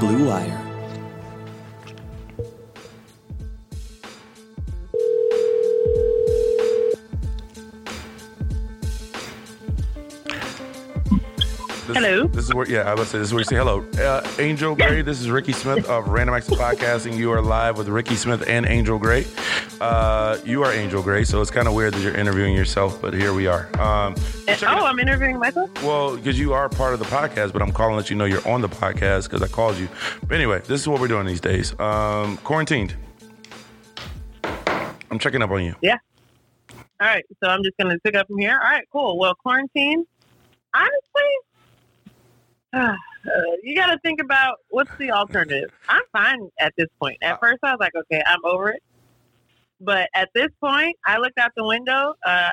Blue Wire. This, Hello. This is where, yeah, I was say this is where you say hello. Uh, Angel Gray, this is Ricky Smith of Random Acts of Podcasting. You are live with Ricky Smith and Angel Gray. Uh, you are Angel Gray, so it's kind of weird that you're interviewing yourself, but here we are. Um, oh, out. I'm interviewing myself. well, because you are part of the podcast, but I'm calling to let you know you're on the podcast because I called you. But anyway, this is what we're doing these days. Um, quarantined. I'm checking up on you. Yeah. All right. So I'm just going to pick up from here. All right. Cool. Well, quarantine. Honestly, uh, you got to think about what's the alternative. I'm fine at this point. At first, I was like, okay, I'm over it. But at this point, I looked out the window. Uh,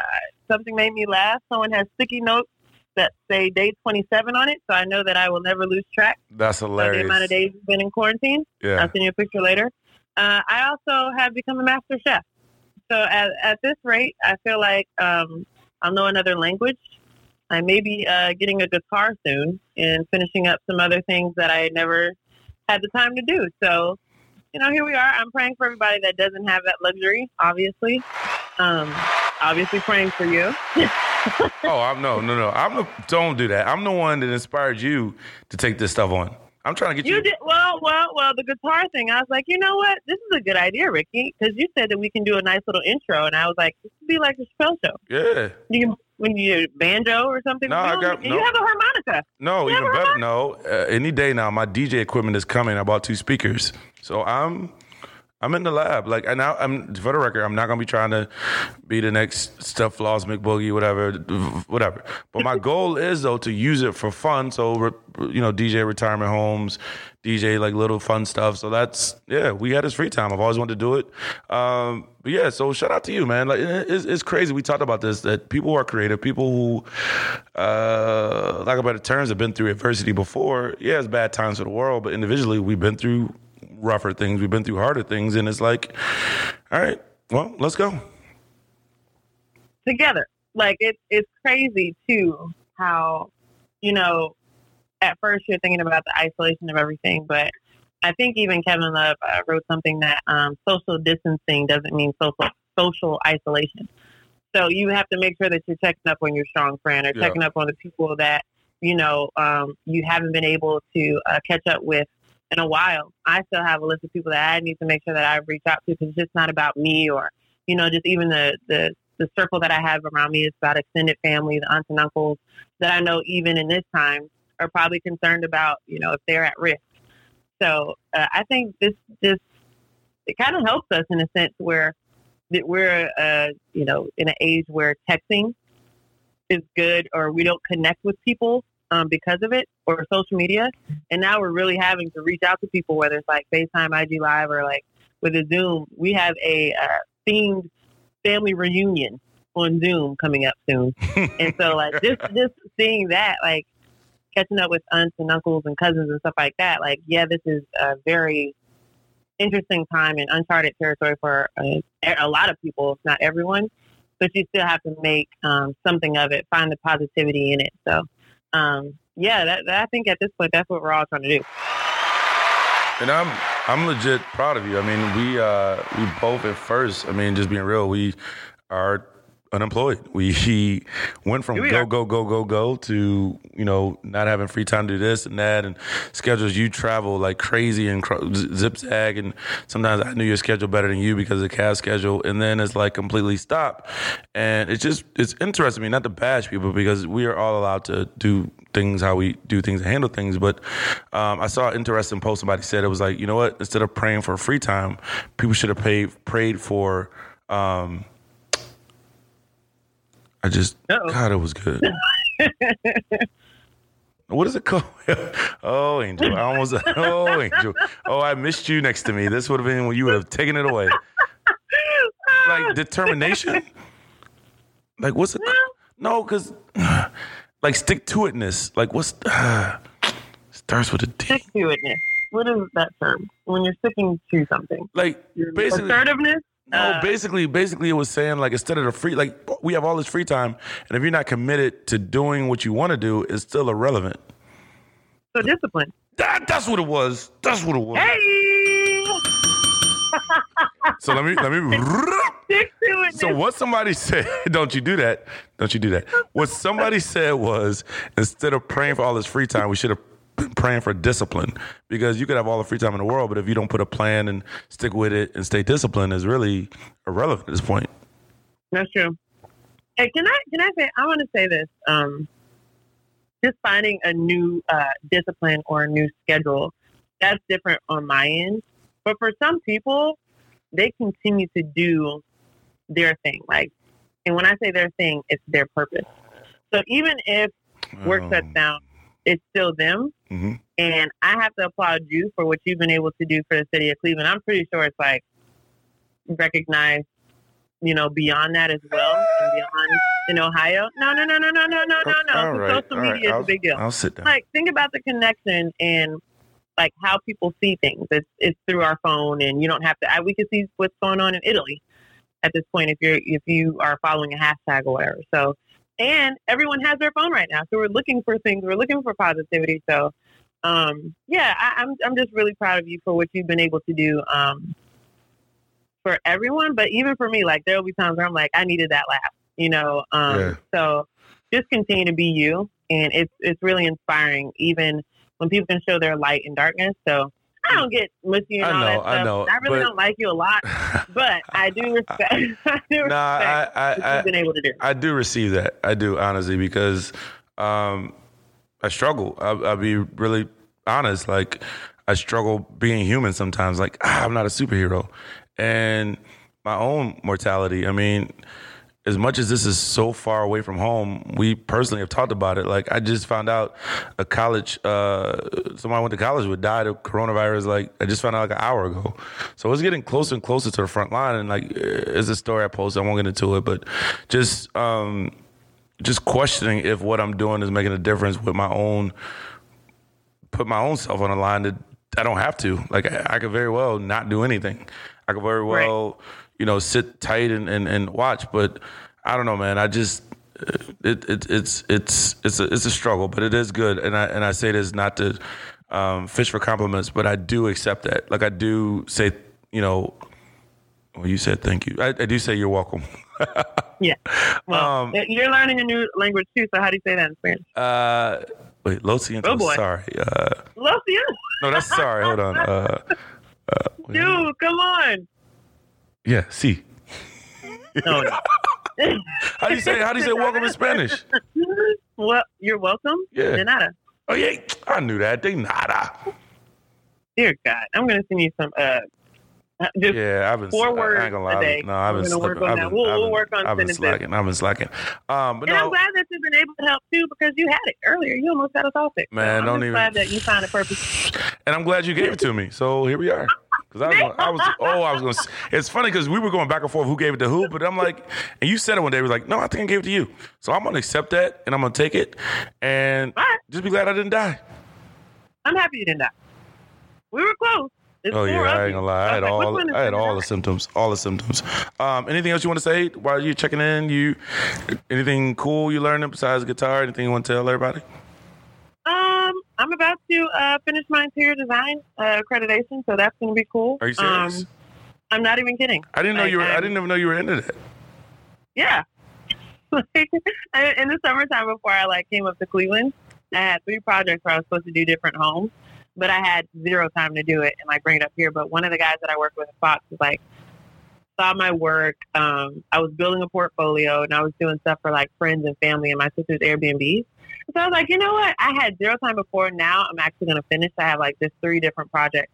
something made me laugh. Someone has sticky notes that say day 27 on it, so I know that I will never lose track That's of the amount of days you've been in quarantine. Yeah. I'll send you a picture later. Uh, I also have become a master chef. So at, at this rate, I feel like um, I'll know another language. I may be uh, getting a guitar soon and finishing up some other things that I never had the time to do. So, you know, here we are. I'm praying for everybody that doesn't have that luxury, obviously. Um, obviously praying for you. Oh, I'm no, no, no. I'm the, don't do that. I'm the one that inspired you to take this stuff on. I'm trying to get you. You did well, well, well. The guitar thing, I was like, you know what? This is a good idea, Ricky, because you said that we can do a nice little intro, and I was like, this would be like a Chappelle show. Yeah. You can when you banjo or something. No, I you, got- you no. have a harmonica. No, You even better. No, uh, any day now, my DJ equipment is coming. I bought two speakers, so I'm I'm in the lab. Like, and now I'm for the record, I'm not gonna be trying to be the next Steph Floss, McBoogie, whatever, whatever. But my goal is though to use it for fun. So you know, DJ retirement homes, DJ like little fun stuff. So that's yeah, we had this free time. I've always wanted to do it. Um, but yeah, so shout out to you, man. Like it's, it's crazy. We talked about this that people who are creative, people who, uh, like about the terms, have been through adversity before. Yeah, it's bad times for the world, but individually, we've been through rougher things. We've been through harder things, and it's like, all right, well, let's go. together. Like it's it's crazy too how you know at first you're thinking about the isolation of everything, but I think even Kevin Love uh, wrote something that um, social distancing doesn't mean social social isolation. So you have to make sure that you're checking up on your strong friend or Yeah. checking up on the people that you know um, you haven't been able to uh, catch up with in a while. I still have a list of people that I need to make sure that I reach out to because it's just not about me or you know just even the the the circle that I have around me is about extended family, the aunts and uncles that I know even in this time are probably concerned about, you know, if they're at risk. So uh, I think this just it kind of helps us in a sense where that we're, uh, you know, in an age where texting is good or we don't connect with people um, because of it or social media. And now we're really having to reach out to people, whether it's like FaceTime, IG Live, or like with a Zoom. We have a uh, themed family reunion on Zoom coming up soon. and so like just just seeing that, like catching up with aunts and uncles and cousins and stuff like that, like yeah, this is a very interesting time and uncharted territory for uh, a lot of people, if not everyone. But you still have to make um, something of it, find the positivity in it. So um, yeah, that, that, I think at this point that's what we're all trying to do. And I'm I'm legit proud of you. I mean, we uh we both at first, I mean, just being real, we are unemployed. We he went from go go go go go to you know not having free time to do this and that and schedules. You travel like crazy and zip zag, and sometimes I knew your schedule better than you because of the cast schedule, and then it's like completely stopped. And it's just it's interesting me not to bash people because we are all allowed to do things how we do things and handle things. But um, I saw an interesting post. Somebody said it was like, you know what? Instead of praying for free time, people should have paid prayed for. Um, I just Uh-oh. God, it was good. what is it called? oh, Angel! I almost. Oh, Angel! Oh, I missed you next to me. This would have been when you would have taken it away. Like determination. Like what's it? No, because like stick to itness. Like what's starts with a D. Stick to itness. What is that term? When you're sticking to something. Like basically, Assertiveness? No, Uh, basically, basically, it was saying like instead of the free, like we have all this free time, and if you're not committed to doing what you want to do, it's still irrelevant. So discipline. That, that's what it was. That's what it was. Hey, So let me let me. stick to it. So what somebody said, don't you do that. Don't you do that. What somebody said was instead of praying for all this free time, we should have praying for discipline. Because you could have all the free time in the world, but if you don't put a plan and stick with it and stay disciplined is really irrelevant at this point. That's true. Hey, can I can I say I want to say this. Um, just finding a new uh, discipline or a new schedule that's different on my end. But for some people, they continue to do their thing. Like, and when I say their thing, it's their purpose. So even if work shuts down, it's still them. hmm And I have to applaud you for what you've been able to do for the city of Cleveland. I'm pretty sure it's like recognized, you know, beyond that as well, and beyond in Ohio. No, no, no, no, no, no, no, no, no. Right, Social all right. media is I'll- a big deal. I'll sit down. Like, think about the connection and like how people see things. It's it's through our phone, and you don't have to. I, we can see what's going on in Italy at this point if you're if you are following a hashtag or whatever. So, and everyone has their phone right now, so we're looking for things. We're looking for positivity. So, um, yeah, I, I'm I'm just really proud of you for what you've been able to do. Um, for everyone, but even for me, like there will be times where I'm like, I needed that laugh, you know. Um, Yeah. So just continue to be you, and it's it's really inspiring, even when people can show their light in darkness. So I don't get mushy and I all know, that I know, I really but- don't like you a lot, but I do respect. I do respect Nah, I, what I, you've I, been able to do. I do receive that. I do honestly because um, I struggle. I, I'll be really honest. Like I struggle being human sometimes. Like ah, I'm not a superhero, and my own mortality. I mean, as much as this is so far away from home, we personally have talked about it. Like I just found out a college, uh, somebody I went to college with died of coronavirus. Like I just found out like an hour ago. So it's getting closer and closer to the front line. And like, it's a story I posted. I won't get into it, but just, um, just questioning if what I'm doing is making a difference with my own, put my own self on the line that I don't have to. Like I, I could very well not do anything. I could very Right. You know, sit tight and, and, and watch. But I don't know, man. I just it, it it's it's it's a it's a struggle, but it is good. And I and I say this not to um, fish for compliments, but I do accept that. Like I do say, you know, well, you said thank you. I, I do say you're welcome. Yeah. Well, Um, you're learning a new language too. So how do you say that in Spanish? Uh, wait, Lo siento. Oh, boy. Sorry. Uh, Lo siento. no, that's sorry. Hold on. Uh, uh. Dude, come on. Yeah, see. No, no. How do you say how do you say welcome in Spanish? well, you're welcome. Yeah. De nada. Oh yeah, I knew that. They nada. Dear God, I'm going to send you some. Uh, just Yeah, I've been. Four I words ain't gonna a day. No, I've been. gonna work on I've that. We'll- I've we'll work on I've been slacking. I've been slacking. Um, but and I'm glad that you've been able to help too because you had it earlier. You almost had us all fixed. Man, so I'm don't even- glad that you found a purpose. and I'm glad you gave it to me. So here we are. Because I was, gonna, I was, oh, I was going. to It's funny because we were going back and forth who gave it to who, but I'm like, and you said it one day. We was like, no, I think I gave it to you. So I'm gonna accept that and I'm gonna take it, and right. just be glad I didn't die. I'm happy you didn't die. We were close. It's Oh yeah, I ain't gonna lie. I had was like, all I had gonna all the symptoms, all the symptoms. Um, anything else you want to say while you're checking in? You anything cool you learning besides guitar? Anything you want to tell everybody? I'm about to uh, finish my interior design uh, accreditation, so that's going to be cool. Are you serious? Um, I'm not even kidding. I didn't know like, you were. I I'm- didn't even know you were into that. Yeah. Like, in the summertime before I like came up to Cleveland, I had three projects where I was supposed to do different homes, but I had zero time to do it and like bring it up here. But one of the guys that I work with at Fox was like, saw my work. Um, I was building a portfolio and I was doing stuff for like friends and family and my sister's Airbnb. So I was like, you know what? I had zero time before. Now I'm actually going to finish. I have like this three different projects.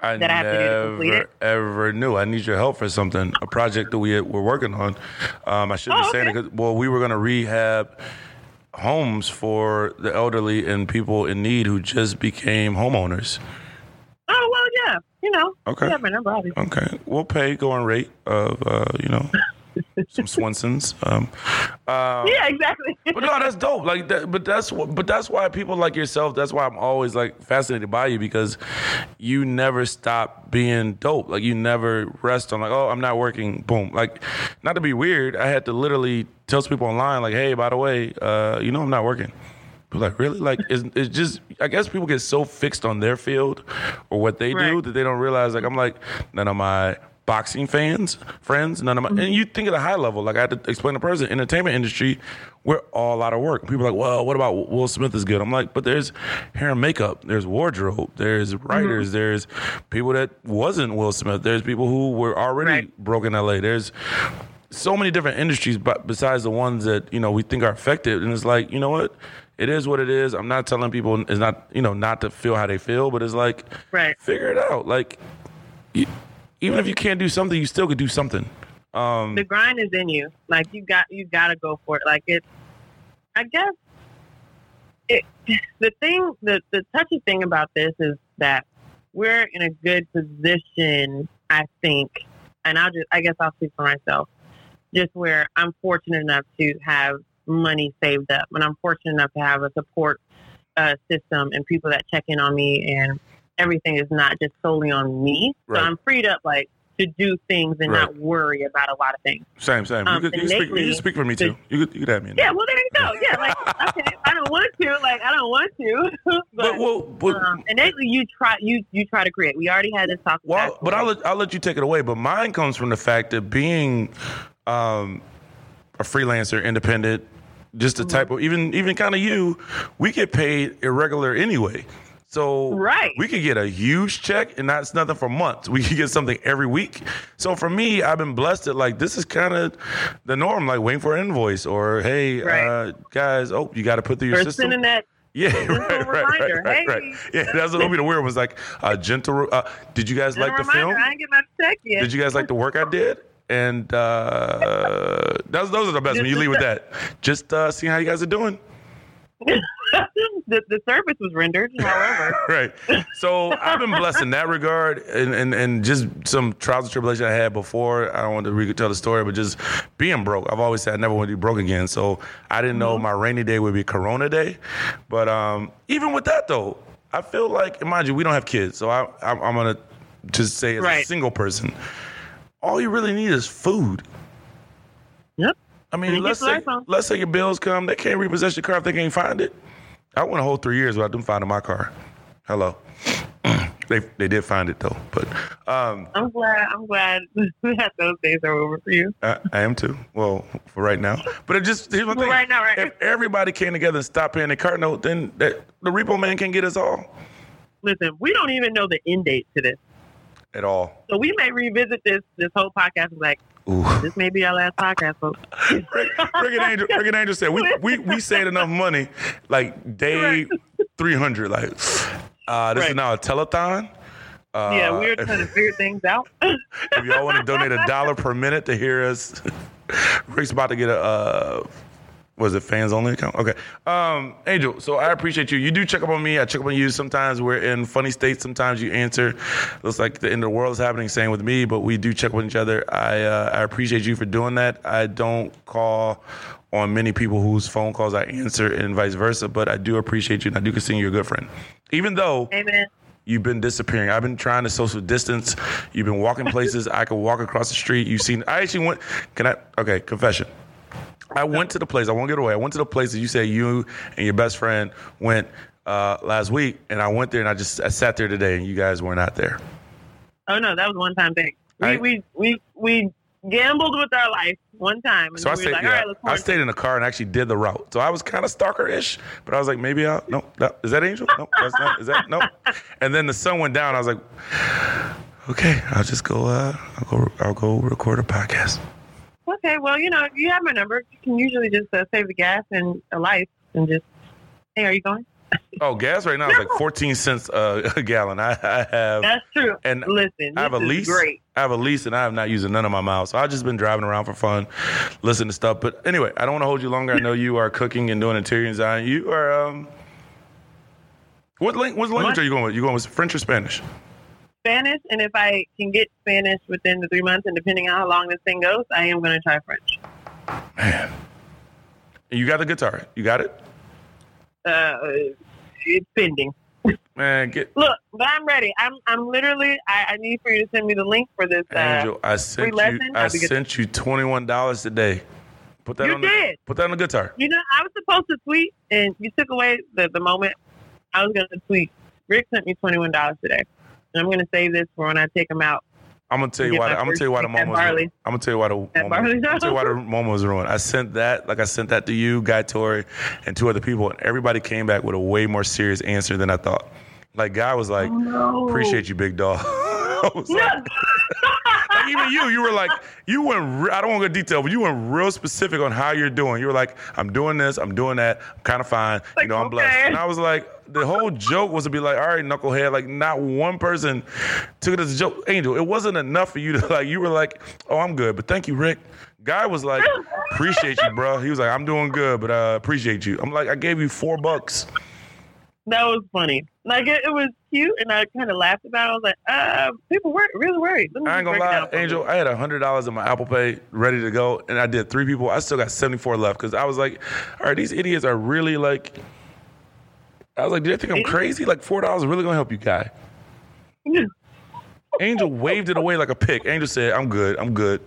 I That I have to do to complete it? ever knew. I need your help for something. A project that we were working on. Um, I should be Oh, saying it because well, we were going to rehab homes for the elderly and people in need who just became homeowners. Oh, well, yeah. You know, Okay. you have my number, obviously. Okay, we'll pay going rate of uh, you know some Swensons. Um, uh, Yeah, exactly. but no, that's dope. Like, that, but that's but that's why people like yourself. That's why I'm always like fascinated by you because you never stop being dope. Like you never rest on like, oh, I'm not working. Boom. Like, not to be weird, I had to literally tell people online like, hey, by the way, uh, you know, I'm not working. like really like it's, it's just I guess people get so fixed on their field or what they do that they don't realize like I'm like none of my boxing fans friends none of my and you think at a high level like I had to explain to the person entertainment industry we're all out of work people are like well what about Will Smith is good I'm like but there's hair and makeup there's wardrobe there's mm-hmm. writers there's people that wasn't Will Smith there's people who were already Right. broke in LA there's so many different industries, but besides the ones that you know we think are affected, and it's like you know what, it is what it is. I'm not telling people it's not you know not to feel how they feel, but it's like Right. figure it out. Like even if you can't do something, you still could do something. Um, the grind is in you. Like you got you got to go for it. Like it. I guess, it. The thing, the the touchy thing about this is that we're in a good position. I think, and I'll just, I guess, I'll speak for myself. Just where I'm fortunate enough to have money saved up, and I'm fortunate enough to have a support uh, system and people that check in on me, and everything is not just solely on me. Right. So I'm freed up, like to do things and Right. not worry about a lot of things. same, same. Um, you, could, you, speak, you speak for me too. You could, you could have me. Yeah, well, there you go. Yeah, like okay, I don't want to. Like I don't want to. but But well, but, um, innately, you try. You you try to create. We already had this talk. Well, but. I'll let, I'll let you take it away. But mine comes from the fact that being um, a freelancer, independent, just the Mm-hmm. type of even even kind of you, we get paid irregular anyway. So Right. we could get a huge check and that's nothing for months. We could get something every week. So for me, I've been blessed that like this is kind of the norm, like waiting for an invoice or hey Right. uh, guys, oh you got to put through your or system. sending that. Yeah, right, right, right, reminder, right, right. Yeah, that's what be the weird one was like a gentle. Uh, did you guys like the film? I ain't get my check yet. Did you guys like the work I did? And uh, those, those are the best when you leave with that. Just uh, seeing how you guys are doing. the the service was rendered. However, Right. So I've been blessed in that regard, and, and and just some trials and tribulations I had before. I don't want to re- tell the story, but just being broke. I've always said I never want to be broke again. So I didn't know my rainy day would be Corona day. But um, even with that though, I feel like, and mind you, we don't have kids, so I, I'm, I'm gonna just say as a single person, all you really need is food. yep. I mean, let's say let's say your bills come, they can't repossess your car if they can't find it. I went a whole three years without them finding my car. Hello, they they did find it though, but um, I'm glad. I'm glad that those days are over for you. I, I am too. Well, for right now, but it just here's my thing. right now, right. If everybody came together and stopped paying the car note, then that, the repo man can get us all Listen, we don't even know the end date to this, at all. so we may revisit this this whole podcast. Like Ooh. this may be our last podcast, folks. Rick, Rick and Angel, Rick and Angel said we we we saved enough money, like day three hundred. Like, uh, this is now a telethon. Uh, yeah, we're trying to figure things out. if y'all want to donate a dollar per minute to hear us, Rick's about to get a. Uh, was it fans only account? Okay. Um, Angel, so I appreciate you. You do check up on me. I check up on you. Sometimes we're in funny states. Sometimes you answer. Looks like the end of the world is happening. Same with me, but we do check up on each other. I uh, I appreciate you for doing that. I don't call on many people whose phone calls I answer and vice versa, but I do appreciate you and I do consider you a good friend. Even though Amen. You've been disappearing. I've been trying to social distance. You've been walking places. I could walk across the street. You've seen. I actually went. Can I? Okay, confession. I went to the place. I won't get away. I went to the place that you say you and your best friend went uh, last week, and I went there and I just I sat there today, and you guys were not there. Oh no, that was one time thing. We, I- we we we gambled with our life one time, and So I stayed. like, yeah, all right, let's I stayed in the car and actually did the route. So I was kind of stalker-ish, but I was like, maybe I'll. No, no, is that Angel? No, that's not. Is that no? And then the sun went down. I was like, okay, I'll just go. Uh, I'll go. I'll go record a podcast. Okay, well, you know, if you have my number, you can usually just uh, save the gas and a life and just, hey, are you going? Oh, gas right now is like 14 cents uh, a gallon. I, I have That's true. and Listen, I have a lease. Great. I have a lease, and I have not using none of my miles. So I've just been driving around for fun, listening to stuff. But anyway, I don't want to hold you longer. I know you are cooking and doing interior design. You are. um What, lang- what language What? are you going with? You going with French or Spanish? Spanish, and if I can get Spanish within the three months, and depending on how long this thing goes, I am going to try French. Man, And you got the guitar. You got it. Uh, it's pending. Man, get Look, but I'm ready. I'm I'm literally. I, I need for you to send me the link for this. Uh, Angel. I sent you. lesson? I I'll be good. sent you twenty one dollars today. Put that You on the, did. put that on the guitar. You know, I was supposed to tweet, and you took away the, the moment I was going to tweet. Rick sent me twenty one dollars today, and I'm going to save this for when I take them out. I'm gonna tell you why. I'm gonna tell you why the moment was ruined. I'm gonna tell you why the moment. I'm gonna tell you why the was ruined. I sent that, like I sent that to you, Guy Tori, and two other people, and everybody came back with a way more serious answer than I thought. Like Guy was like, Oh, no. "Appreciate you, big dog." I was like, like even you, you were like, you went. Re- I don't want to go detail, but you went real specific on how you're doing. You were like, I'm doing this, I'm doing that, I'm kind of fine. you know, I'm blessed. okay. And I was like, the whole joke was to be like, all right, knucklehead. Like, not one person took it as a joke. Angel, it wasn't enough for you to like. You were like, oh, I'm good, but thank you, Rick. Guy was like, appreciate you, bro. He was like, I'm doing good, but uh, appreciate you. I'm like, I gave you four bucks. That was funny. Like it, it was cute, and I kind of laughed about. it. I was like, uh, people were really worried. I ain't gonna lie, Angel. I had hundred dollars in my Apple Pay ready to go, and I did three people. I still got seventy four left because I was like, all right, these idiots are really like. I was like, do they think I'm crazy? Like four dollars is really gonna help you, guy. Angel waved it away like a pick. Angel said, "I'm good. I'm good.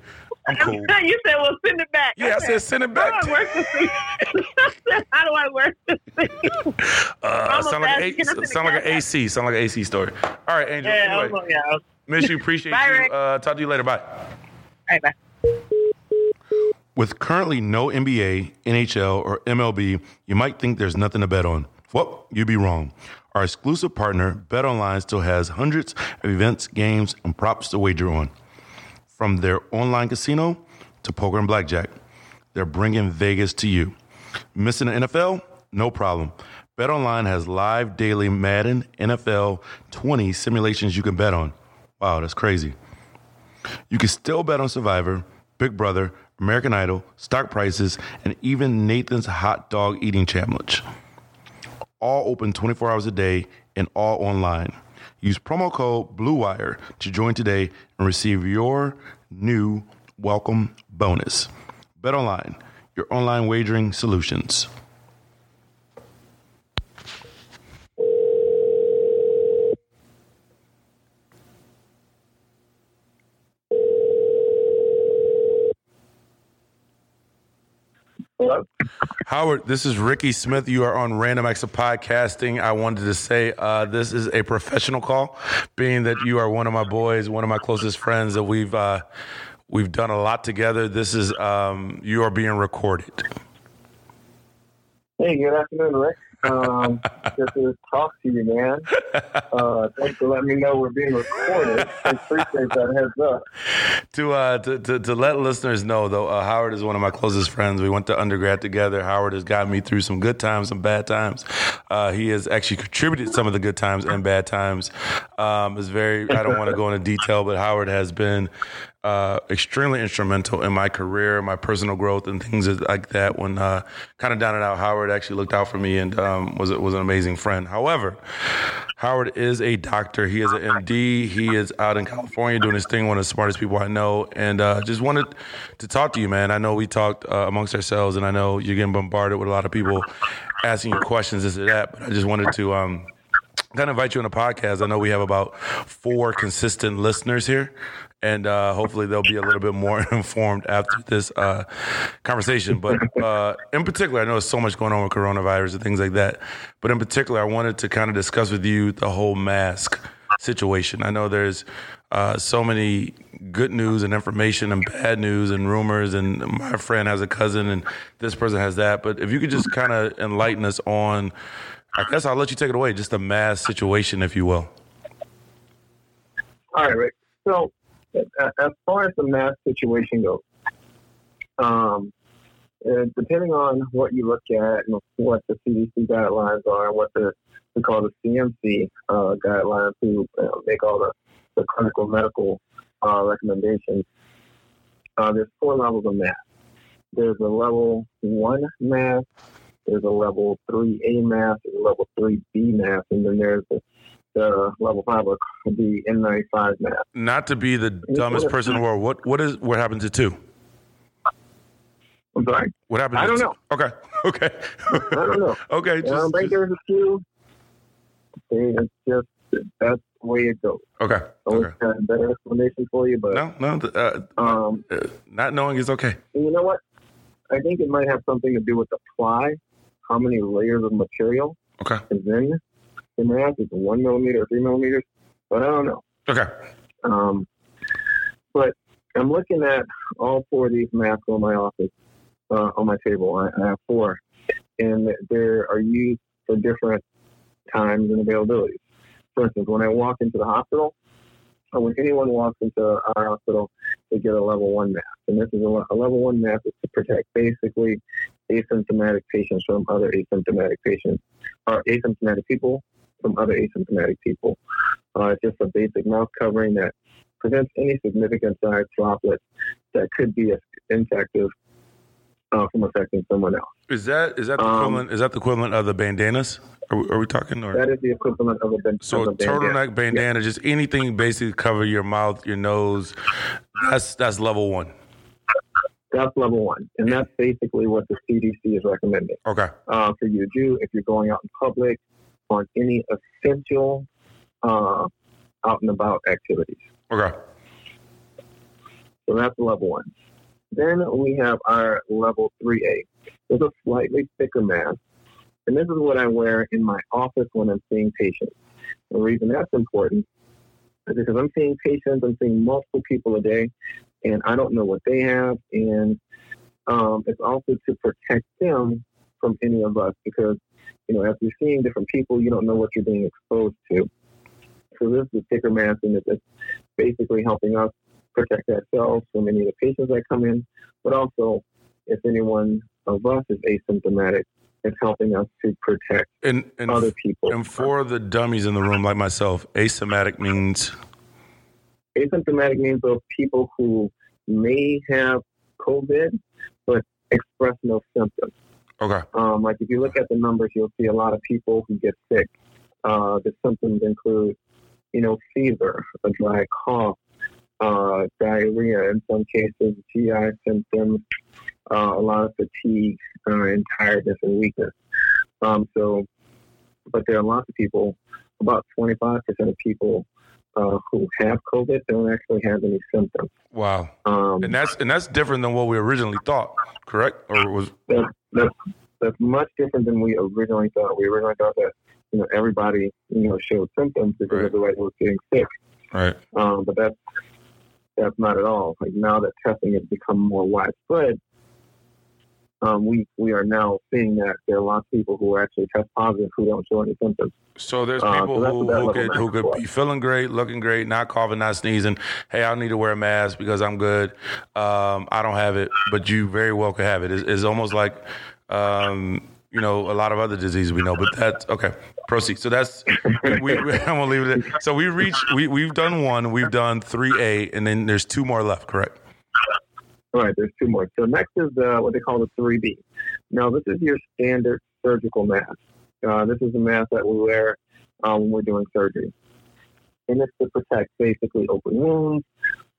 I'm cool." you said, "Well, send it back." Yeah, I said, "Send it back." How do I work this thing? I How do I work this thing? Uh, sound like asked, an "Can I A- send sound like an? AC. Sound like an AC story. All right, Angel. Yeah, anyway, like, yeah. I was- miss you. Appreciate Bye, you. Rick. Uh, talk to you later. Bye. All right, bye. With currently no NBA, NHL, or MLB, you might think there's nothing to bet on. Well, you'd be wrong. Our exclusive partner, BetOnline, still has hundreds of events, games, and props to wager on. From their online casino to poker and blackjack, they're bringing Vegas to you. Missing the NFL? No problem. BetOnline has live daily Madden NFL 20 simulations you can bet on. Wow, that's crazy. You can still bet on Survivor, Big Brother, American Idol, stock prices, and even Nathan's hot dog eating challenge. All open 24 hours a day and all online. Use promo code BLUEWIRE to join today and receive your new welcome bonus. BetOnline, your online wagering solutions. Hello? Howard, this is Ricky Smith. You are on Random Acts of Podcasting. I wanted to say uh, this is a professional call, being that you are one of my boys, one of my closest friends that we've uh, we've done a lot together. This is um, you are being recorded. Hey, good afternoon, Rick. Um, good to talk to you, man. Uh, thanks for letting me know we're being recorded. I appreciate that heads up. To, uh, to to to let listeners know, though, uh, Howard is one of my closest friends. We went to undergrad together. Howard has gotten me through some good times, some bad times. Uh, he has actually contributed some of the good times and bad times. Um, is very. I don't want to go into detail, but Howard has been uh, extremely instrumental in my career, my personal growth, and things like that. When uh, kind of down and out, Howard actually looked out for me and um, was was an amazing friend. However, Howard is a doctor. He is an MD. He is out in California doing his thing. One of the smartest people I know, and uh, just wanted to talk to you, man. I know we talked uh, amongst ourselves, and I know you're getting bombarded with a lot of people asking you questions, this and that. But I just wanted to. Um, kind of invite you on a podcast. I know we have about four consistent listeners here, and uh, hopefully they'll be a little bit more informed after this uh, conversation. But uh, in particular, I know there's so much going on with coronavirus and things like that. But in particular, I wanted to kind of discuss with you the whole mask situation. I know there's uh, so many good news and information and bad news and rumors, and my friend has a cousin and this person has that. But if you could just kind of enlighten us on I guess I'll let you take it away. Just a mask situation, if you will. All right, Rick. So, as far as the mask situation goes, um, uh, depending on what you look at and what the CDC guidelines are and what the we call the CMC uh, guidelines to uh, make all the, the clinical medical uh, recommendations, uh, there's four levels of mask. There's a level one mask, there's a level 3A mask, there's a level 3B mask, and then there's the, the level 5 or the N95 mask. Not to be the dumbest person in the world. What what is what happened to two? I'm sorry? What happened? I to don't two? know. Okay, okay, I don't know. okay. I Just, don't think just- there's a few. It's just that's the way it goes. okay, I always okay. got a better explanation for you, but No, no. Uh, um, uh, not knowing is okay. you know what? I think it might have something to do with the ply, how many layers of material Okay. is in the mask. Is it one millimeter three millimeters? But I don't know. Okay. Um, but I'm looking at all four of these masks on my office, uh, on my table. I, I have four, and they are used for different times and availabilities. For instance, when I walk into the hospital, or when anyone walks into our hospital, they get a level one mask. And this is a, a level one mask is to protect basically asymptomatic patients from other asymptomatic patients, or asymptomatic people from other asymptomatic people. Uh, it's just a basic mouth covering that prevents any significant size droplets that could be infective uh, from affecting someone else. Is that is that the Um, equivalent? Is that the equivalent of the bandanas? Are we, are we talking? Or That is the equivalent of a, ban- so a a bandana. turtleneck bandana, just anything basically cover your mouth, your nose. That's that's level one. That's level one, and that's basically what the CDC is recommending Okay. uh, for you to do if you're going out in public on any essential uh, out and about activities. Okay. So that's level one. Then we have our level 3A. It's a slightly thicker mask. And this is what I wear in my office when I'm seeing patients. The reason that's important is because I'm seeing patients, I'm seeing multiple people a day, and I don't know what they have. And um, it's also to protect them from any of us because, you know, as you're seeing different people, you don't know what you're being exposed to. So this is a thicker mask, and it's basically helping us protect ourselves from any of the patients that come in, but also if anyone of us is asymptomatic, it's helping us to protect And and other people. and for the dummies in the room like myself, asymptomatic means asymptomatic means those people who may have COVID but express no symptoms. Okay. Um, like if you look at the numbers, you'll see a lot of people who get sick. Uh, the symptoms include, you know, fever, a dry cough, uh, diarrhea, in some cases, GI symptoms, uh, a lot of fatigue, uh, and tiredness and weakness. Um, so, but there are lots of people, about 25% of people uh, who have COVID don't actually have any symptoms. Wow. Um, And that's and that's different than what we originally thought, correct? Or was that, that's that's much different than we originally thought. We originally thought that you know everybody you know showed symptoms because Right. everybody was getting sick, right. um, but that's that's not at all. Like now that testing has become more widespread, um, we we are now seeing that there are lots of people who are actually test positive who don't show any symptoms. So there's Uh, people so who, who could who could be feeling great, looking great, not coughing, not sneezing. Hey, I need to wear a mask because I'm good. Um, I don't have it, but you very well could have it. It's, it's almost like um, you know a lot of other diseases we know, but that's okay. Proceed. So that's we. I'm gonna leave it. At, so we reached. We we've done one. We've done three A, and then there's two more left. Correct. All right, there's two more. So next is uh, what they call the 3B. Now, this is your standard surgical mask. Uh, this is a mask that we wear uh, when we're doing surgery. And it's to protect basically open wounds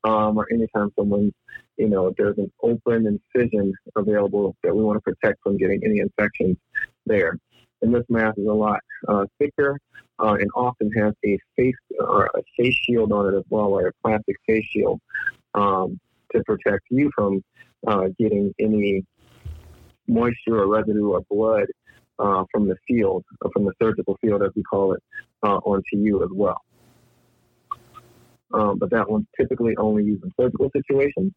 um, or anytime someone, you know, there's an open incision available that we want to protect from getting any infections there. And this mask is a lot uh, thicker uh, and often has a face or a face shield on it as well, or a plastic face shield. Um, to protect you from uh, getting any moisture or residue or blood uh, from the field, or from the surgical field, as we call it, uh, onto you as well. Um, but that one's typically only used in surgical situations.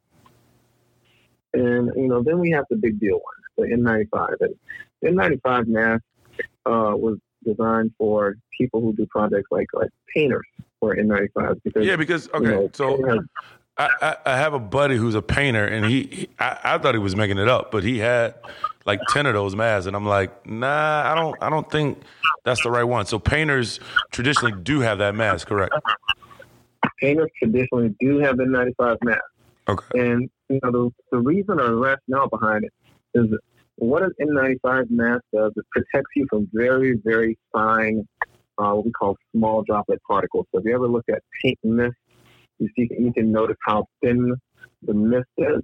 And, you know, then we have the big deal one, the N95. And the N95 mask uh, was designed for people who do projects like, like painters for N95 because, Yeah, because you okay, know, so I, I, I have a buddy who's a painter, and he, he I, I thought he was making it up, but he had like ten of those masks, and I'm like, nah, I don't, I don't think that's the right one. So painters traditionally do have that mask, correct? painters traditionally do have the 95 mask. Okay, And you know the, the reason or rationale behind it is what an N95 mask does It protects you from very very fine uh, what we call small droplet particles. So if you ever look at paint mist, you can notice how thin the mist is,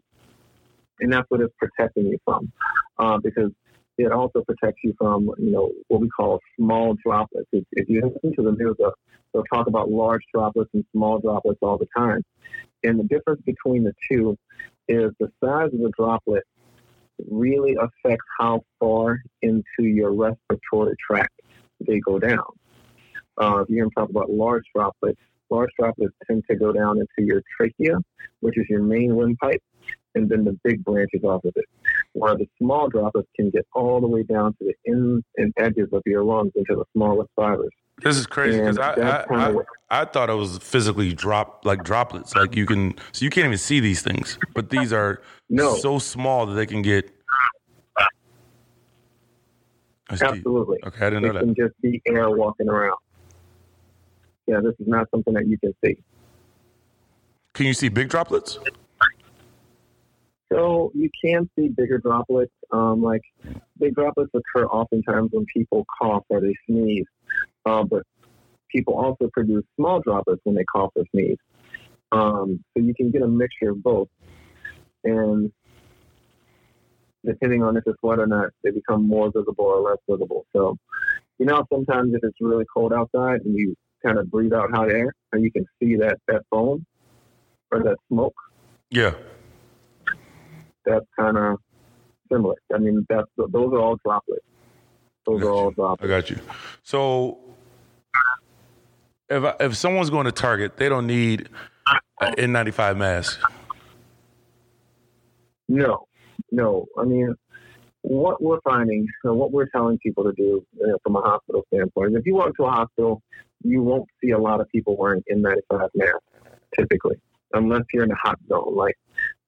and that's what it's protecting you from, uh, because it also protects you from you know what we call small droplets. If, if you listen to the news, they'll, they'll talk about large droplets and small droplets all the time. And the difference between the two is the size of the droplet really affects how far into your respiratory tract they go down. Uh, if you're going to talk about large droplets, large droplets tend to go down into your trachea, which is your main windpipe, and then the big branches off of it. While the small droplets can get all the way down to the ends and edges of your lungs into the smallest fibers. This is crazy because I I, I, I, thought it was physically drop like droplets. Like you can so you can't even see these things, but these are no. so small that they can get. Absolutely. Okay, I didn't know it that. can just be air walking around. Yeah, this is not something that you can see. Can you see big droplets? So you can see bigger droplets. Um, like big droplets occur oftentimes when people cough or they sneeze. Uh, but people also produce small droplets when they cough or sneeze. Um, so you can get a mixture of both. And depending on if it's wet or not, they become more visible or less visible. So, you know, sometimes if it's really cold outside and you kind of breathe out hot air and you can see that, that foam or that smoke. Yeah. That's kind of similar. I mean, that's those are all droplets. Those are all droplets. I got you. So if I, if someone's going to Target, they don't need an N95 mask. No, no. I mean, what we're finding, what we're telling people to do you know, from a hospital standpoint, is if you walk to a hospital, you won't see a lot of people wearing N95 masks typically, unless you're in a hot zone like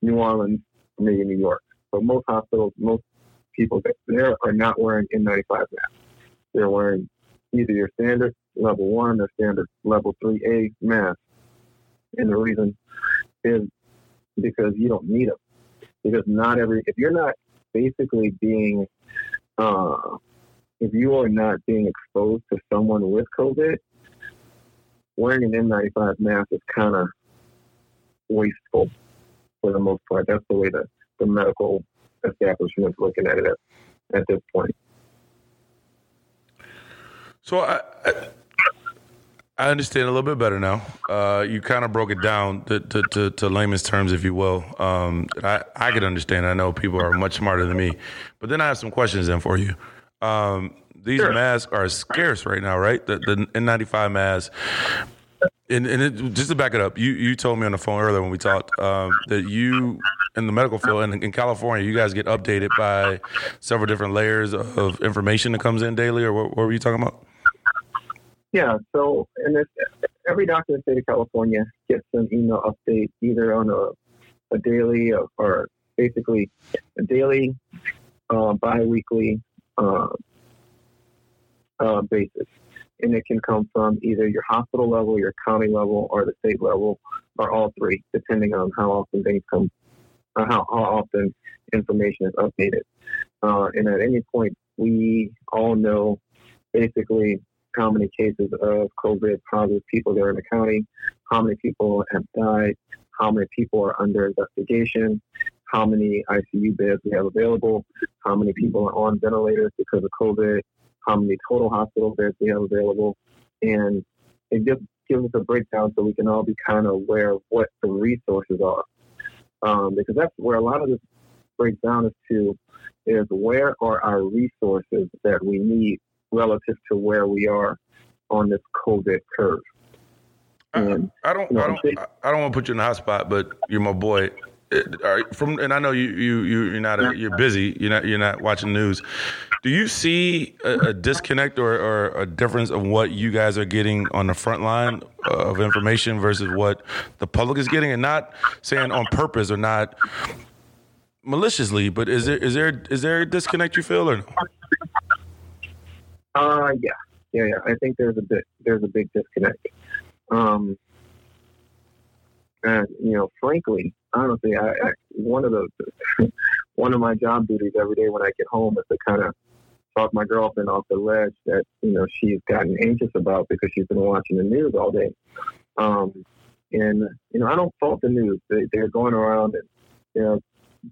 New Orleans, maybe New York. But most hospitals, most people there are not wearing N95 masks. They're wearing either your standard level one or standard level 3A mask. And the reason is because you don't need them. Because not every, if you're not basically being, uh, if you are not being exposed to someone with COVID, wearing an N95 mask is kind of wasteful for the most part. That's the way the, the medical establishment is looking at it at, at this point. So I, I, I understand a little bit better now. Uh, you kind of broke it down to, to, to, to, layman's terms, if you will. Um, I, I could understand. I know people are much smarter than me. But then I have some questions then for you. Um, these sure. masks are scarce right now, right? The, the N95 masks. And, and it, just to back it up, you, you told me on the phone earlier when we talked um, that you, in the medical field, in, in California, you guys get updated by several different layers of information that comes in daily, or what, what were you talking about? Yeah, so and every doctor in the state of California gets an email update either on a, a daily or, or basically a daily, uh, biweekly uh, uh, basis. And it can come from either your hospital level, your county level, or the state level, or all three, depending on how often things come, uh, how, how often information is updated. Uh, and at any point, we all know basically how many cases of COVID positive people there in the county, how many people have died, how many people are under investigation, how many ICU beds we have available, how many people are on ventilators because of COVID, how many total hospital beds we have available, and it just gives us a breakdown so we can all be kind of aware of what the resources are. Um, because that's where a lot of this breaks down is to is where are our resources that we need relative to where we are on this COVID curve. And, I, I, don't, you know, I don't, I don't want to put you in the hot spot, but you're my boy. From and I know you you you you're not a, you're busy. You're not you're not watching news. Do you see a, a disconnect or, or, a difference of what you guys are getting on the front line of information versus what the public is getting, and not saying on purpose or not maliciously, but is there is there is there a disconnect you feel or no? Uh, yeah, yeah, yeah. I think there's a bit there's a big disconnect. Um, and you know, frankly, honestly, I, I one of the one of my job duties every day when I get home is to kind of talk my girlfriend off the ledge that you know she's gotten anxious about because she's been watching the news all day. Um, and you know, I don't fault the news. They, they're going around and you know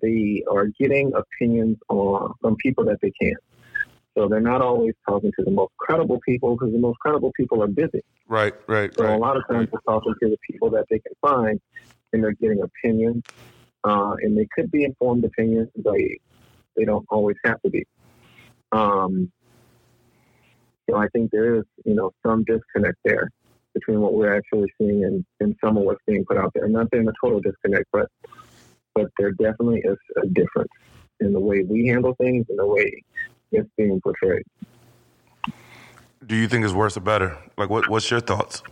they are getting opinions on from people that they can. So they're not always talking to the most credible people because the most credible people are busy. Right, right. Right. So right. a lot of times they're talking to the people that they can find, and they're getting opinions, uh, and they could be informed opinions. They they don't always have to be. Um, so I think there is, you know, some disconnect there between what we're actually seeing and, and some of what's being put out there. Not saying a total disconnect, but but there definitely is a difference in the way we handle things and the way it's being portrayed. Do you think it's worse or better? Like, what what's your thoughts?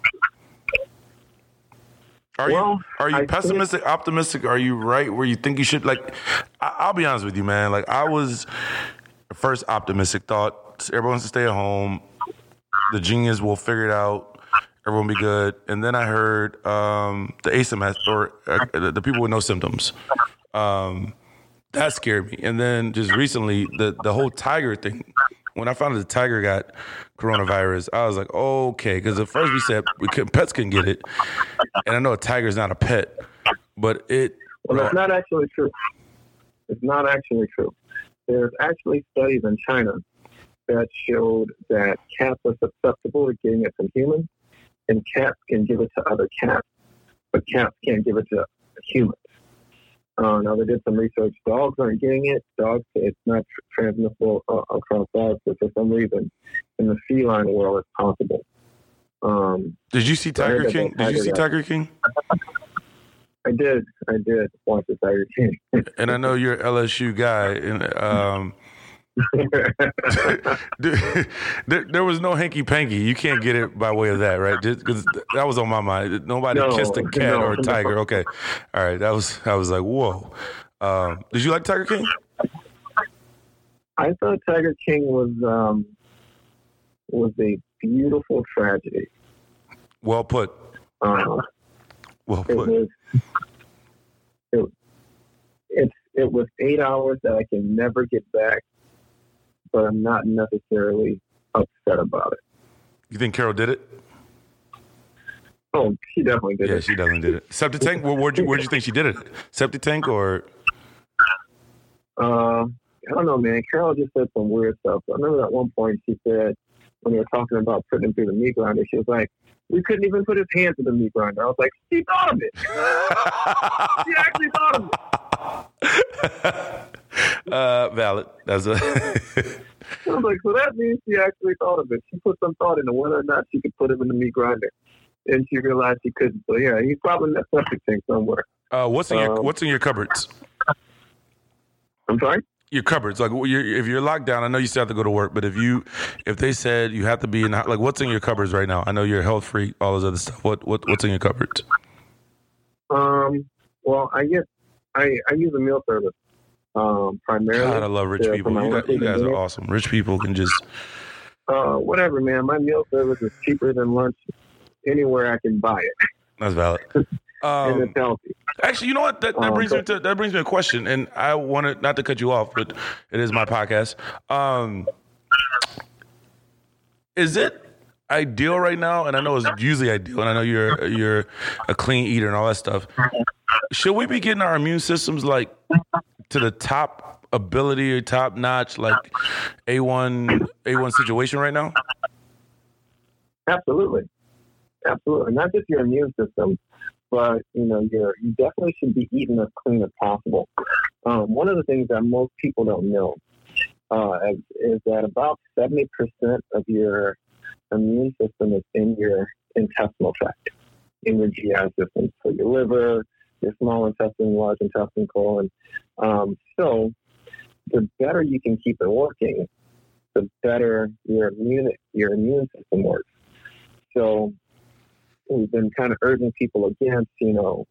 Are Well, you are you I pessimistic, optimistic? Are you right where you think you should? Like, I, I'll be honest with you, man. Like, I was first optimistic. Thought everyone's to stay at home. The genius will figure it out. Everyone be good. And then I heard um, the asymptomatic or uh, the, the people with no symptoms. Um, that scared me. And then just recently, the the whole tiger thing. When I found out the tiger got coronavirus, I was like, okay, because at first we said we could, pets can get it, and I know a tiger's not a pet, but it. Well, that's not actually true. It's not actually true. There's actually studies in China that showed that cats are susceptible to getting it from humans, and cats can give it to other cats, but cats can't give it to humans. Uh, now they did some research. Dogs aren't getting it. Dogs, it's not tr- transmissible uh, across dogs, but for some reason, in the feline world, it's possible. Um, Did you see Tiger King? Did you see tiger Tiger King? I did, I did watch the Tiger King. And I know you're an LSU guy, and um, there, there was no hanky panky. You can't get it by way of that, right? Because that was on my mind. Nobody No, kissed a cat no, or a no. tiger. Okay, all right. That was I was like, whoa. Um, did you like Tiger King? I thought Tiger King was um, was a beautiful tragedy. Well put. Uh, Well it put. was it, it's it was eight hours that I can never get back, but I'm not necessarily upset about it. You think Carole did it? Oh, she definitely did Yeah, it. Yeah, she definitely did it. Septic tank. Where, where'd you where'd you think she did it? Septic tank or Uh, I don't know, man. Carole just said some weird stuff. I remember at one point she said when they were talking about putting him through the meat grinder, she was like, "We couldn't even put his hands through the meat grinder." I was like, "She thought of it. She actually thought of it." uh, valid. That's a I was like, so that means she actually thought of it. She put some thought into whether or not she could put him in the meat grinder. And she realized she couldn't. So yeah, he's probably in that septic tank somewhere. uh, what's in your Um, what's in your cupboards? I'm sorry? Your cupboards, like you're, if you're locked down, I know you still have to go to work, but if you, if they said you have to be in, like, what's in your cupboards right now? I know you're health free, all this other stuff. What, what, what's in your cupboards? Um, well, I get, I, I use a meal service um, primarily. God, I love rich Yeah, people. You guys, you guys are awesome. Rich people can just. Uh, whatever, man. My meal service is cheaper than lunch anywhere I can buy it, That's valid. and Um, it's healthy. Actually, you know what? That, that Um, brings me to that brings me a question, and I wanted not to cut you off, but it is my podcast. Um, is it ideal right now? And I know it's usually ideal, and I know you're you're a clean eater and all that stuff. Should we be getting our immune systems like to the top ability or top notch, like a one a one situation right now? Absolutely, absolutely. Not just your immune system, but you know, your you definitely should be eating as clean as possible. Um, one of the things that most people don't know uh, is, is that about seventy percent of your immune system is in your intestinal tract, in your GI system, so your liver, your small intestine, large intestine, colon. Um, so, the better you can keep it working, the better your immune your immune system works. So we've been kind of urging people against, you know,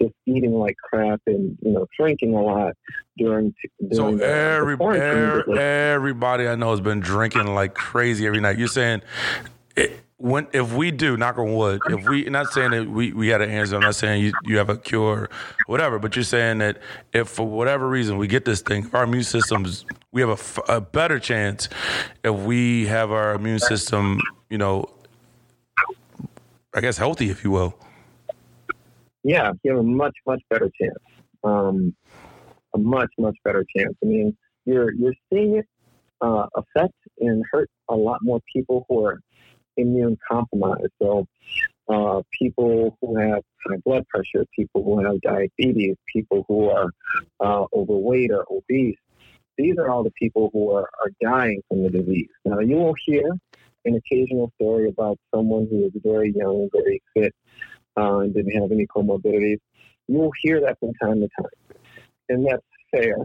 just eating like crap and you know drinking a lot during. So during the every, every everybody I know has been drinking like crazy every night. You're saying it, when if we do knock on wood, if we not saying that we we had an answer. I'm not saying you, you have a cure, whatever. But you're saying that if for whatever reason we get this thing, our immune systems, we have a, a better chance if we have our immune system, you know, I guess healthy, if you will. yeah, you have a much much better chance. Um, a much much better chance. I mean, you're you're seeing it uh, affect and hurt a lot more people who are immune compromised. So, uh, people who have high blood pressure, people who have diabetes, people who are uh, overweight or obese. these are all the people who are, are dying from the disease. Now, you will hear an occasional story about someone who is very young, very fit, uh, and didn't have any comorbidities. You will hear that from time to time, and that's fair.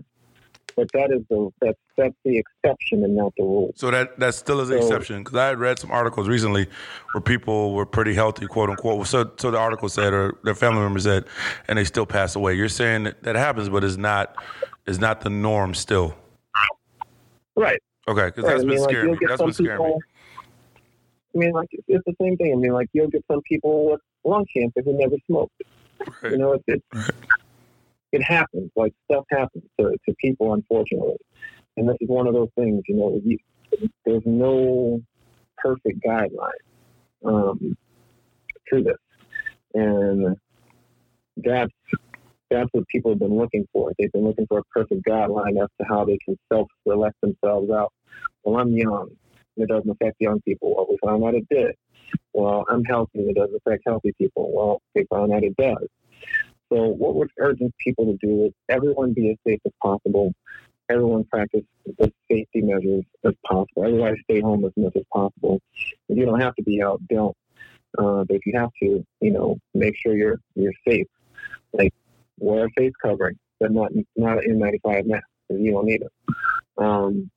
But that is the that's that's the exception and not the rule. So that that still is the So- exception because I had read some articles recently where people were pretty healthy, quote unquote. So so the article said, or their family members said, and they still pass away. You're saying that, that happens, but it's not is not the norm still. Right. Okay, because Right. that's I been mean, like scaring me. get That's been scaring me. people. I mean, like it's the same thing. I mean, like you'll get some people with lung cancer who never smoked. Right. You know, it's, it's Right. It happens. Like stuff happens to, to people, unfortunately. And this is one of those things. You know, you, there's no perfect guideline um, to this, and that's that's what people have been looking for. They've been looking for a perfect guideline as to how they can self-select themselves out. Well, I'm young. and It doesn't affect young people. Well, we found out it did. Well, I'm healthy. and It doesn't affect healthy people. Well, they found out it does. So what we're urging people to do is everyone be as safe as possible. Everyone practice the safety measures as possible. Everybody stay home as much as possible. If you don't have to be out, don't. Uh, but if you have to, you know, make sure you're you're safe. Like wear a face covering, but not not an N95 mask because you don't need it. Um,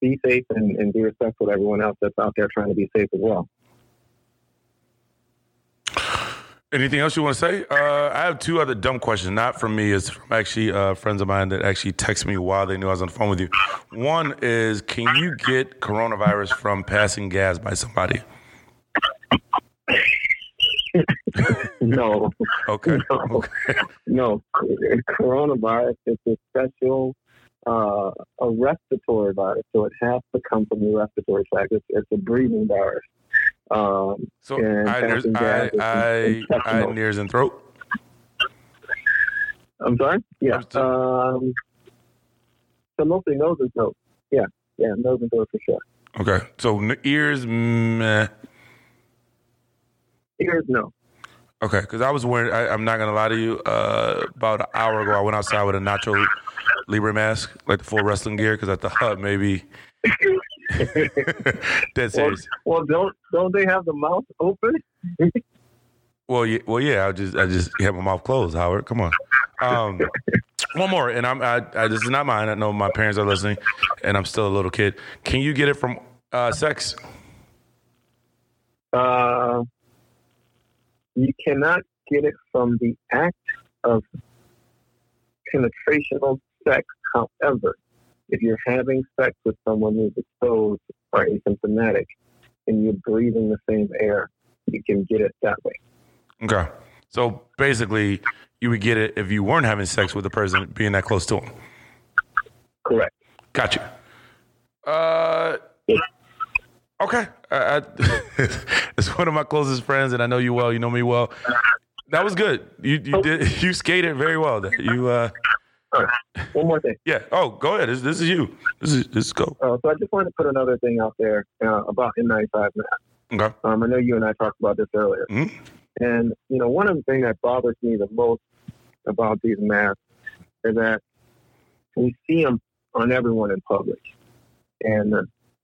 be safe and, and be respectful to everyone else that's out there trying to be safe as well. Anything else you want to say? Uh, I have two other dumb questions, not from me. It's from actually uh, friends of mine that actually text me while they knew I was on the phone with you. One is, can you get coronavirus from passing gas by somebody? No. Okay. No. Okay. No, coronavirus is a special, uh, a respiratory virus, so it has to come from the respiratory tract. It's, it's a breathing virus. Um, So eye, nears, eye, eye, eye, ears, and throat. I'm sorry. Yeah. So- Um, so mostly nose and throat. Yeah, yeah, nose and throat for sure. Okay. So n- ears, meh. Ears, no. Okay, because I was wearing. I, I'm not gonna lie to you. Uh, about an hour ago, I went outside with a Nacho Libre mask, like the full wrestling gear, because I thought maybe. Dead Well, serious. well, don't don't they have the mouth open? Well, yeah, well, yeah. I just, I just have my mouth closed. Howard, come on. Um, one more, and I'm, I, I, this is not mine. I know my parents are listening, and I'm still a little kid. Can you get it from uh, sex? Uh, you cannot get it from the act of penetrational sex. However, if you're having sex with someone who's exposed or asymptomatic and you're breathing the same air, you can get it that way. Okay. So basically, you would get it if you weren't having sex with the person being that close to him. Correct. Gotcha. Uh, okay. I, I, it's one of my closest friends, and I know you well. You know me well. That was good. You you did you skated very well. You uh One more thing. yeah. Oh, go ahead. This, this is you. This is this is go. Uh, so I just wanted to put another thing out there uh, about N95 masks. Okay. Um, I know you and I talked about this earlier. Mhm. And, you know, one of the things that bothers me the most about these masks is that we see them on everyone in public. And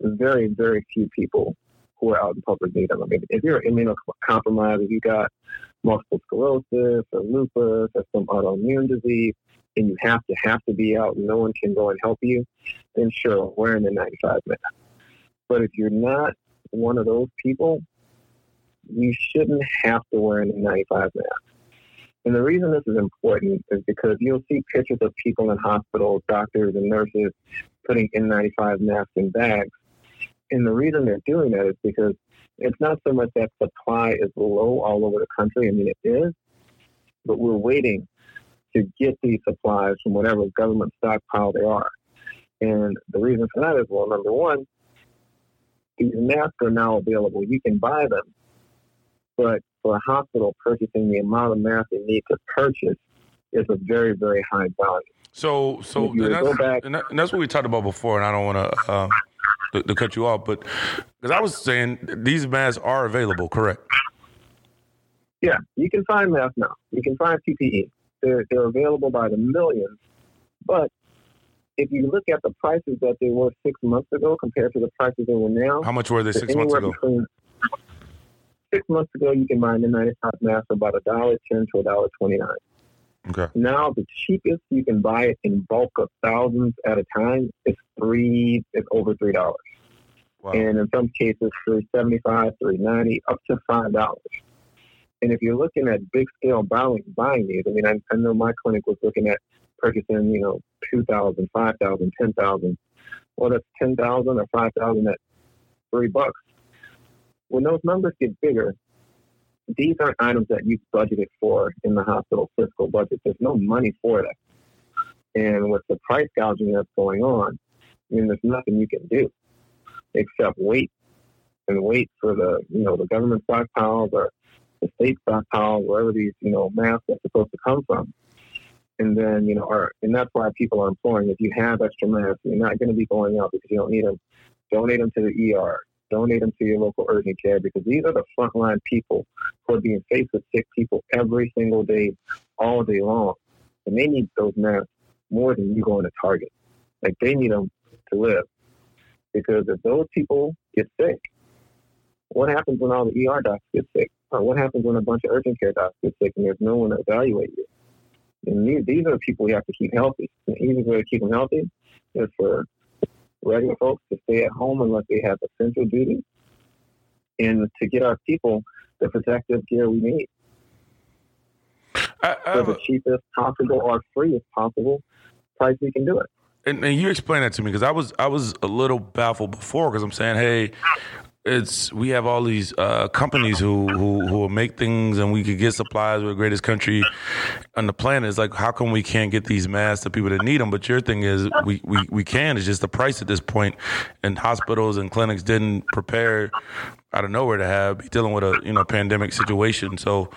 very, very few people who are out in public need them. I mean, if you're immunocompromised, if you got multiple sclerosis or lupus or some autoimmune disease, and you have to have to be out and no one can go and help you, then sure, wearing the 95 mask. But if you're not one of those people, you shouldn't have to wear an N95 mask. And the reason this is important is because you'll see pictures of people in hospitals, doctors and nurses putting N95 masks in bags. And the reason they're doing that is because it's not so much that supply is low all over the country. I mean, it is, but we're waiting to get these supplies from whatever government stockpile they are. And the reason for that is, well, number one, these masks are now available. You can buy them, but for a hospital purchasing the amount of masks they need to purchase is a very, very high value. So so and that's, back- and, that, and that's what we talked about before. And I don't want to um, to, to cut you off, but because I was saying these masks are available, correct? Yeah, you can find masks now. You can find PPE. They're, they're available by the millions, but if you look at the prices that they were six months ago compared to the prices they were now, how much were they six months ago? Six months ago, you can buy an N95 mask for about a dollar ten to a dollar twenty nine. Okay. Now the cheapest you can buy it in bulk of thousands at a time is three. It's over three dollars, wow. and in some cases three seventy five, three ninety, up to five dollars. And if you're looking at big scale buying buying these, I mean, I, I know my clinic was looking at purchasing, you know, 2,000, 5,000, 10,000. Well, that's 10,000 or 5,000 at three bucks. When those numbers get bigger, these aren't items that you've budgeted for in the hospital fiscal budget. There's no money for that. And with the price gouging that's going on, I mean, there's nothing you can do except wait and wait for the, you know, the government stockpiles or the state stockpiles, wherever these, you know, masks are supposed to come from and then you know, are and that's why people are imploring if you have extra masks, you're not going to be going out because you don't need them. Donate them to the ER. Donate them to your local urgent care because these are the frontline people who are being faced with sick people every single day, all day long, and they need those masks more than you going to Target. Like they need them to live because if those people get sick, what happens when all the ER docs get sick? Or what happens when a bunch of urgent care docs get sick and there's no one to evaluate you? And these, these are the people we have to keep healthy. The easiest way to keep them healthy is for regular folks to stay at home unless they have essential duty and to get our people the protective gear we need. I, I for the cheapest possible or free as possible price we can do it. And, and you explain that to me because I was I was a little baffled before because I'm saying, hey, it's we have all these uh, companies who, who who will make things and we could get supplies. We're the greatest country on the planet. It's like how come we can't get these masks to people that need them? But your thing is we, we, we can. It's just the price at this point, and hospitals and clinics didn't prepare out of nowhere to have dealing with a you know pandemic situation. So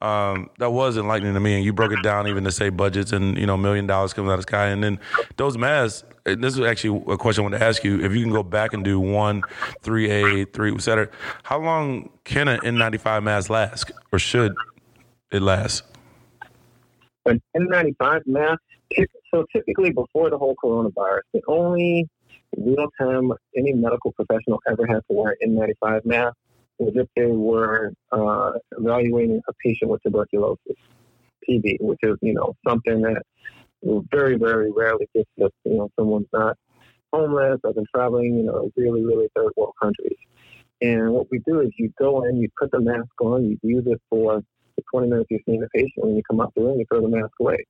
um, that was enlightening to me. And you broke it down even to say budgets and you know million dollars coming out of the sky. And then those masks. This is actually a question I want to ask you. If you can go back and do one, three A, three, etc. How long can an N95 mask last, or should it last? An N95 mask. So typically, before the whole coronavirus, the only real time any medical professional ever had to wear an N95 mask was if they were uh, evaluating a patient with tuberculosis, TB, which is, you know, something that very, very rarely gets if, you know, someone's not homeless or been traveling, you know, really, really third world countries. And what we do is you go in, you put the mask on, you use it for the 20 minutes you're seeing the patient. When you come out the room, you throw the mask away.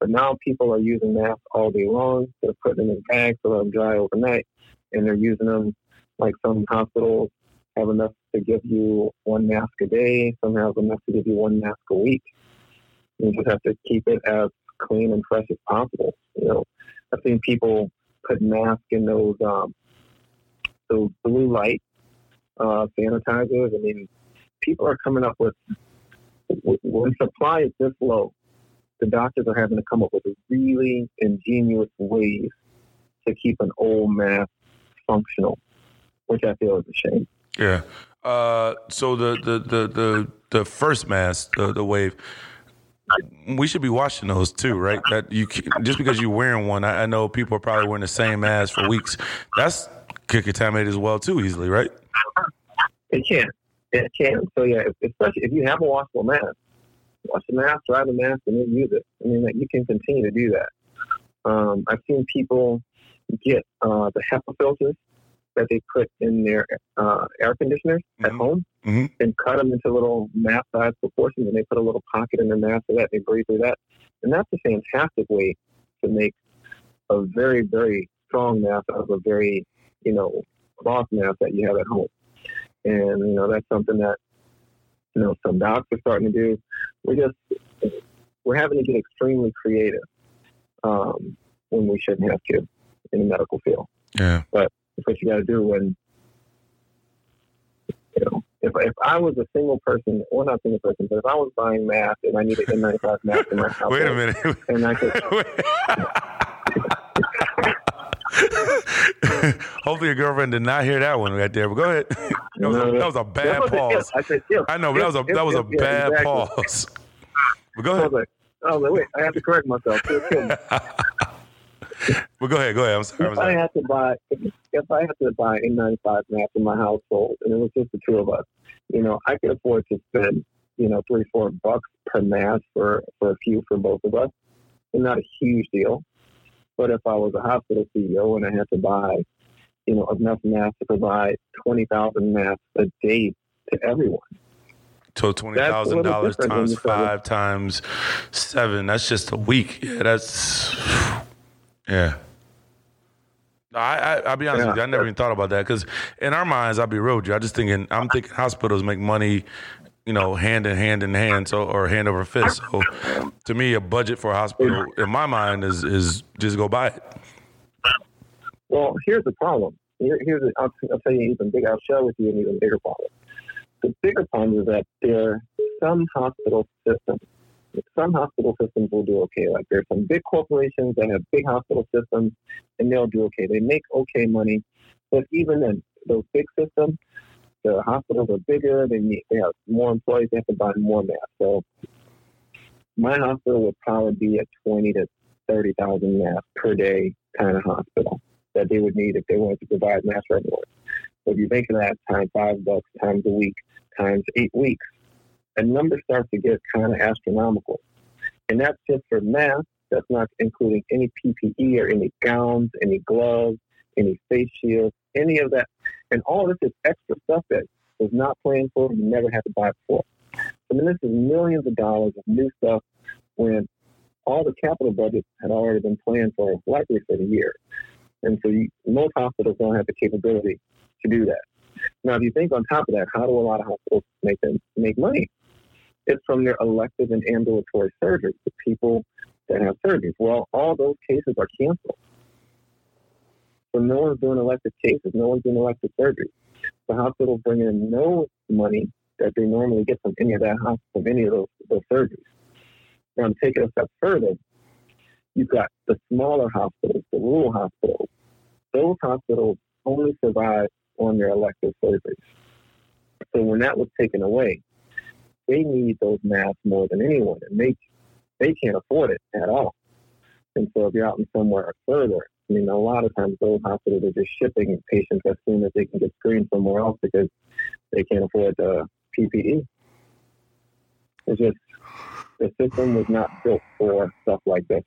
But now people are using masks all day long. They're putting them in bags so they'll dry overnight, and they're using them like some hospitals have enough to give you one mask a day. Some have enough to give you one mask a week. You just have to keep it as clean and fresh as possible. You know, I've seen people put masks in those um, those blue light uh, sanitizers. I mean, people are coming up with when supply is this low, the doctors are having to come up with a really ingenious ways to keep an old mask functional, which I feel is a shame. Yeah. Uh, so the, the, the, the, the first mask, the, the wave, we should be watching those too, right? That you just because you're wearing one, I, I know people are probably wearing the same mask for weeks. That's could contaminate as well too easily, right? It can. It can. So yeah, especially if you have a washable mask, wash the mask, dry the mask, and then use it. I mean, like, you can continue to do that. Um, I've seen people get uh, the HEPA filters that they put in their uh, air conditioners mm-hmm. at home mm-hmm. and cut them into little mask size proportions, and they put a little pocket in their mask so that they breathe through that. And that's a fantastic way to make a very, very strong mask out of a very, you know, cloth mask that you have at home. And, you know, that's something that you know some docs are starting to do. We're just we're having to get extremely creative um, when we shouldn't have to in the medical field. Yeah, but it's what you got to do when you know. If, if I was a single person, or not single person, but if I was buying masks and I needed N95 mask in my house, wait a minute, and I could. Hopefully, your girlfriend did not hear that one right there. But go ahead. That was, a, that was a bad pause. I, said, I know, but that was a that was a bad exactly. pause. But go ahead. I was like, I was like, wait, I have to correct myself. Well, go ahead. Go ahead. I'm sorry. I'm If I had to buy, if I had to buy a 95 mask in my household, and it was just the two of us, you know, I could afford to spend, you know, three, four bucks per mask for for a few for both of us. and not a huge deal. But if I was a hospital CEO and I had to buy, you know, enough masks to provide 20,000 masks a day to everyone, So twenty thousand dollars times you start with- five times seven. That's just a week. Yeah, that's yeah. I, I I'll be honest Yeah. with you. I never even thought about that because in our minds, I'll be real with you. I just thinking I'm thinking hospitals make money, you know, hand in hand in hand, so or hand over fist. So to me, a budget for a hospital in my mind is is just go buy it. Well, here's the problem. Here, here's I'll, I'll tell you even bigger. I'll share with you an even bigger problem. The bigger problem is that there are some hospital systems. Some hospital systems will do okay. Like there's some big corporations that have big hospital systems, and they'll do okay. They make okay money, but even then, those big systems, the hospitals are bigger. They need, they have more employees. They have to buy more masks. So my hospital would probably be a twenty to thirty thousand masks per day kind of hospital that they would need if they wanted to provide mass for everyone. So if you think of that times five bucks times a week times eight weeks, the number starts to get kind of astronomical. And that's just for masks. That's not including any PPE or any gowns, any gloves, any face shields, any of that. And all this is extra stuff that was not planned for and you never had to buy before. I mean, this is millions of dollars of new stuff when all the capital budgets had already been planned for likely for the year. And so you, most hospitals don't have the capability to do that. Now, if you think on top of that, how do a lot of hospitals make them make money? It's from their elective and ambulatory surgeries, the people that have surgeries. Well, all those cases are canceled. So no one's doing elective cases, no one's doing elective surgeries. The hospitals bring in no money that they normally get from any of that hospital, from any of those, those surgeries. Now, to take it a step further, you've got the smaller hospitals, the rural hospitals. Those hospitals only survive on their elective surgeries. So when that was taken away, they need those masks more than anyone, and they they can't afford it at all. And so if you're out in somewhere further, I mean, a lot of times those hospitals are just shipping patients as soon as they can get screened somewhere else because they can't afford the PPE. It's just the system was not built for stuff like this.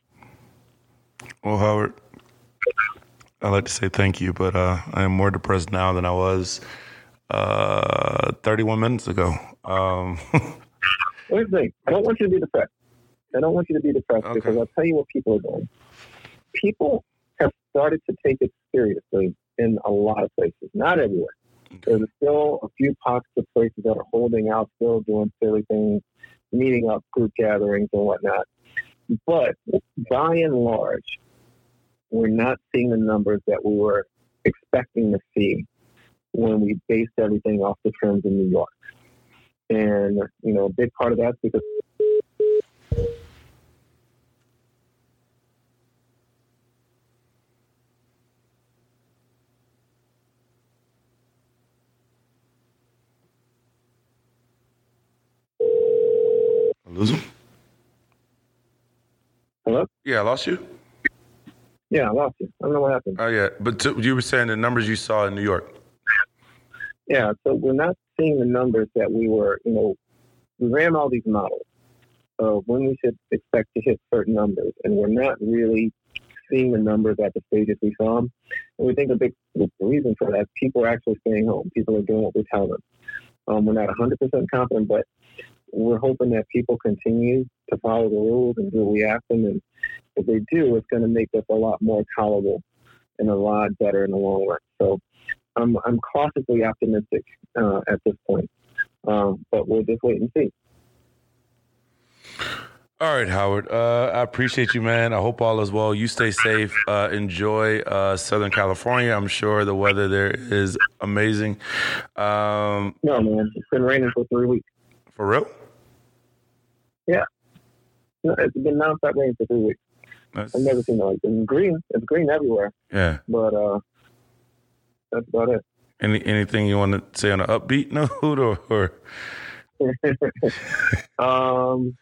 Well, Howard, I'd like to say thank you, but uh, I am more depressed now than I was uh, 31 minutes ago. Um, Here's the thing. I don't want you to be depressed. I don't want you to be depressed Okay. because I'll tell you what people are doing. People have started to take it seriously in a lot of places, not everywhere. There's still a few pockets of places that are holding out, still doing silly things, meeting up, group gatherings and whatnot. But by and large, we're not seeing the numbers that we were expecting to see when we based everything off the trends in New York. And, you know, a big part of that's because lose him? Hello? Yeah, I lost you. Yeah, I lost you. I don't know what happened. Oh yeah, but t- you were saying the numbers you saw in New York. Yeah, so we're not seeing the numbers that we were, you know, we ran all these models of when we should expect to hit certain numbers, and we're not really seeing the numbers at the stages we saw them. And we think a big reason for that is people are actually staying home. People are doing what we tell them. Um, we're not 100% confident, but we're hoping that people continue to follow the rules and do what we ask them. And if they do, it's going to make us a lot more tolerable and a lot better in the long run. So I'm, I'm cautiously optimistic uh, at this point, um, but we'll just wait and see. All right, Howard. Uh, I appreciate you, man. I hope all is well. You stay safe. Uh, enjoy uh, Southern California. I'm sure the weather there is amazing. Um, No, man, it's been raining for three weeks. for real? No, It's been nonstop rain for three weeks. That's- I've never seen it like. It's green. It's green everywhere, yeah. but uh, that's about it. Any anything you want to say on an upbeat note, or, or um,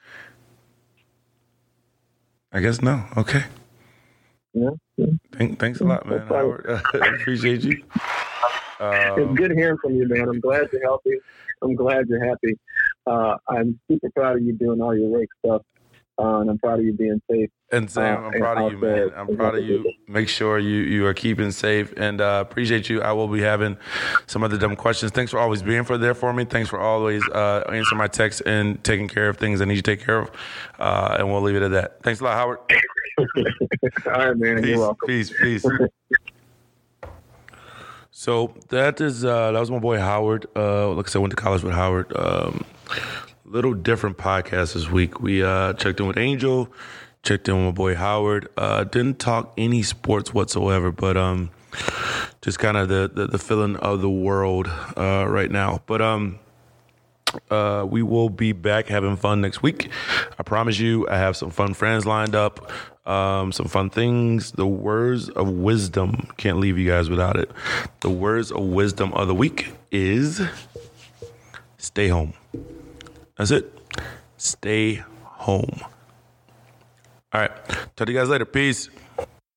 I guess no. Okay. Yeah. Thank, thanks a lot, man. Howard. appreciate you. Um, it's good hearing from you, man. I'm glad you're healthy. I'm glad you're happy. Uh, I'm super proud of you doing all your work stuff. Uh, and I'm proud of you being safe. And Sam, I'm proud of you, man. I'm proud of you. Make sure you you are keeping safe, and uh, appreciate you. I will be having some other dumb questions. Thanks for always being for there for me. Thanks for always uh, answering my texts and taking care of things I need you to take care of. Uh, and we'll leave it at that. Thanks a lot, Howard. All right, man. Peace, You're welcome. Peace, peace. so that is uh, that was my boy Howard. Uh, like I said, I went to college with Howard. Um, little different podcast this week. We uh, checked in with Angel, checked in with my boy Howard. Uh, didn't talk any sports whatsoever, but um, just kind of the, the, the feeling of the world uh, right now. But um, uh, we will be back having fun next week. I promise you. I have some fun friends lined up, um, some fun things. The words of wisdom can't leave you guys without it. The words of wisdom of the week is stay home. That's it. Stay home. All right. Talk to you guys later. Peace.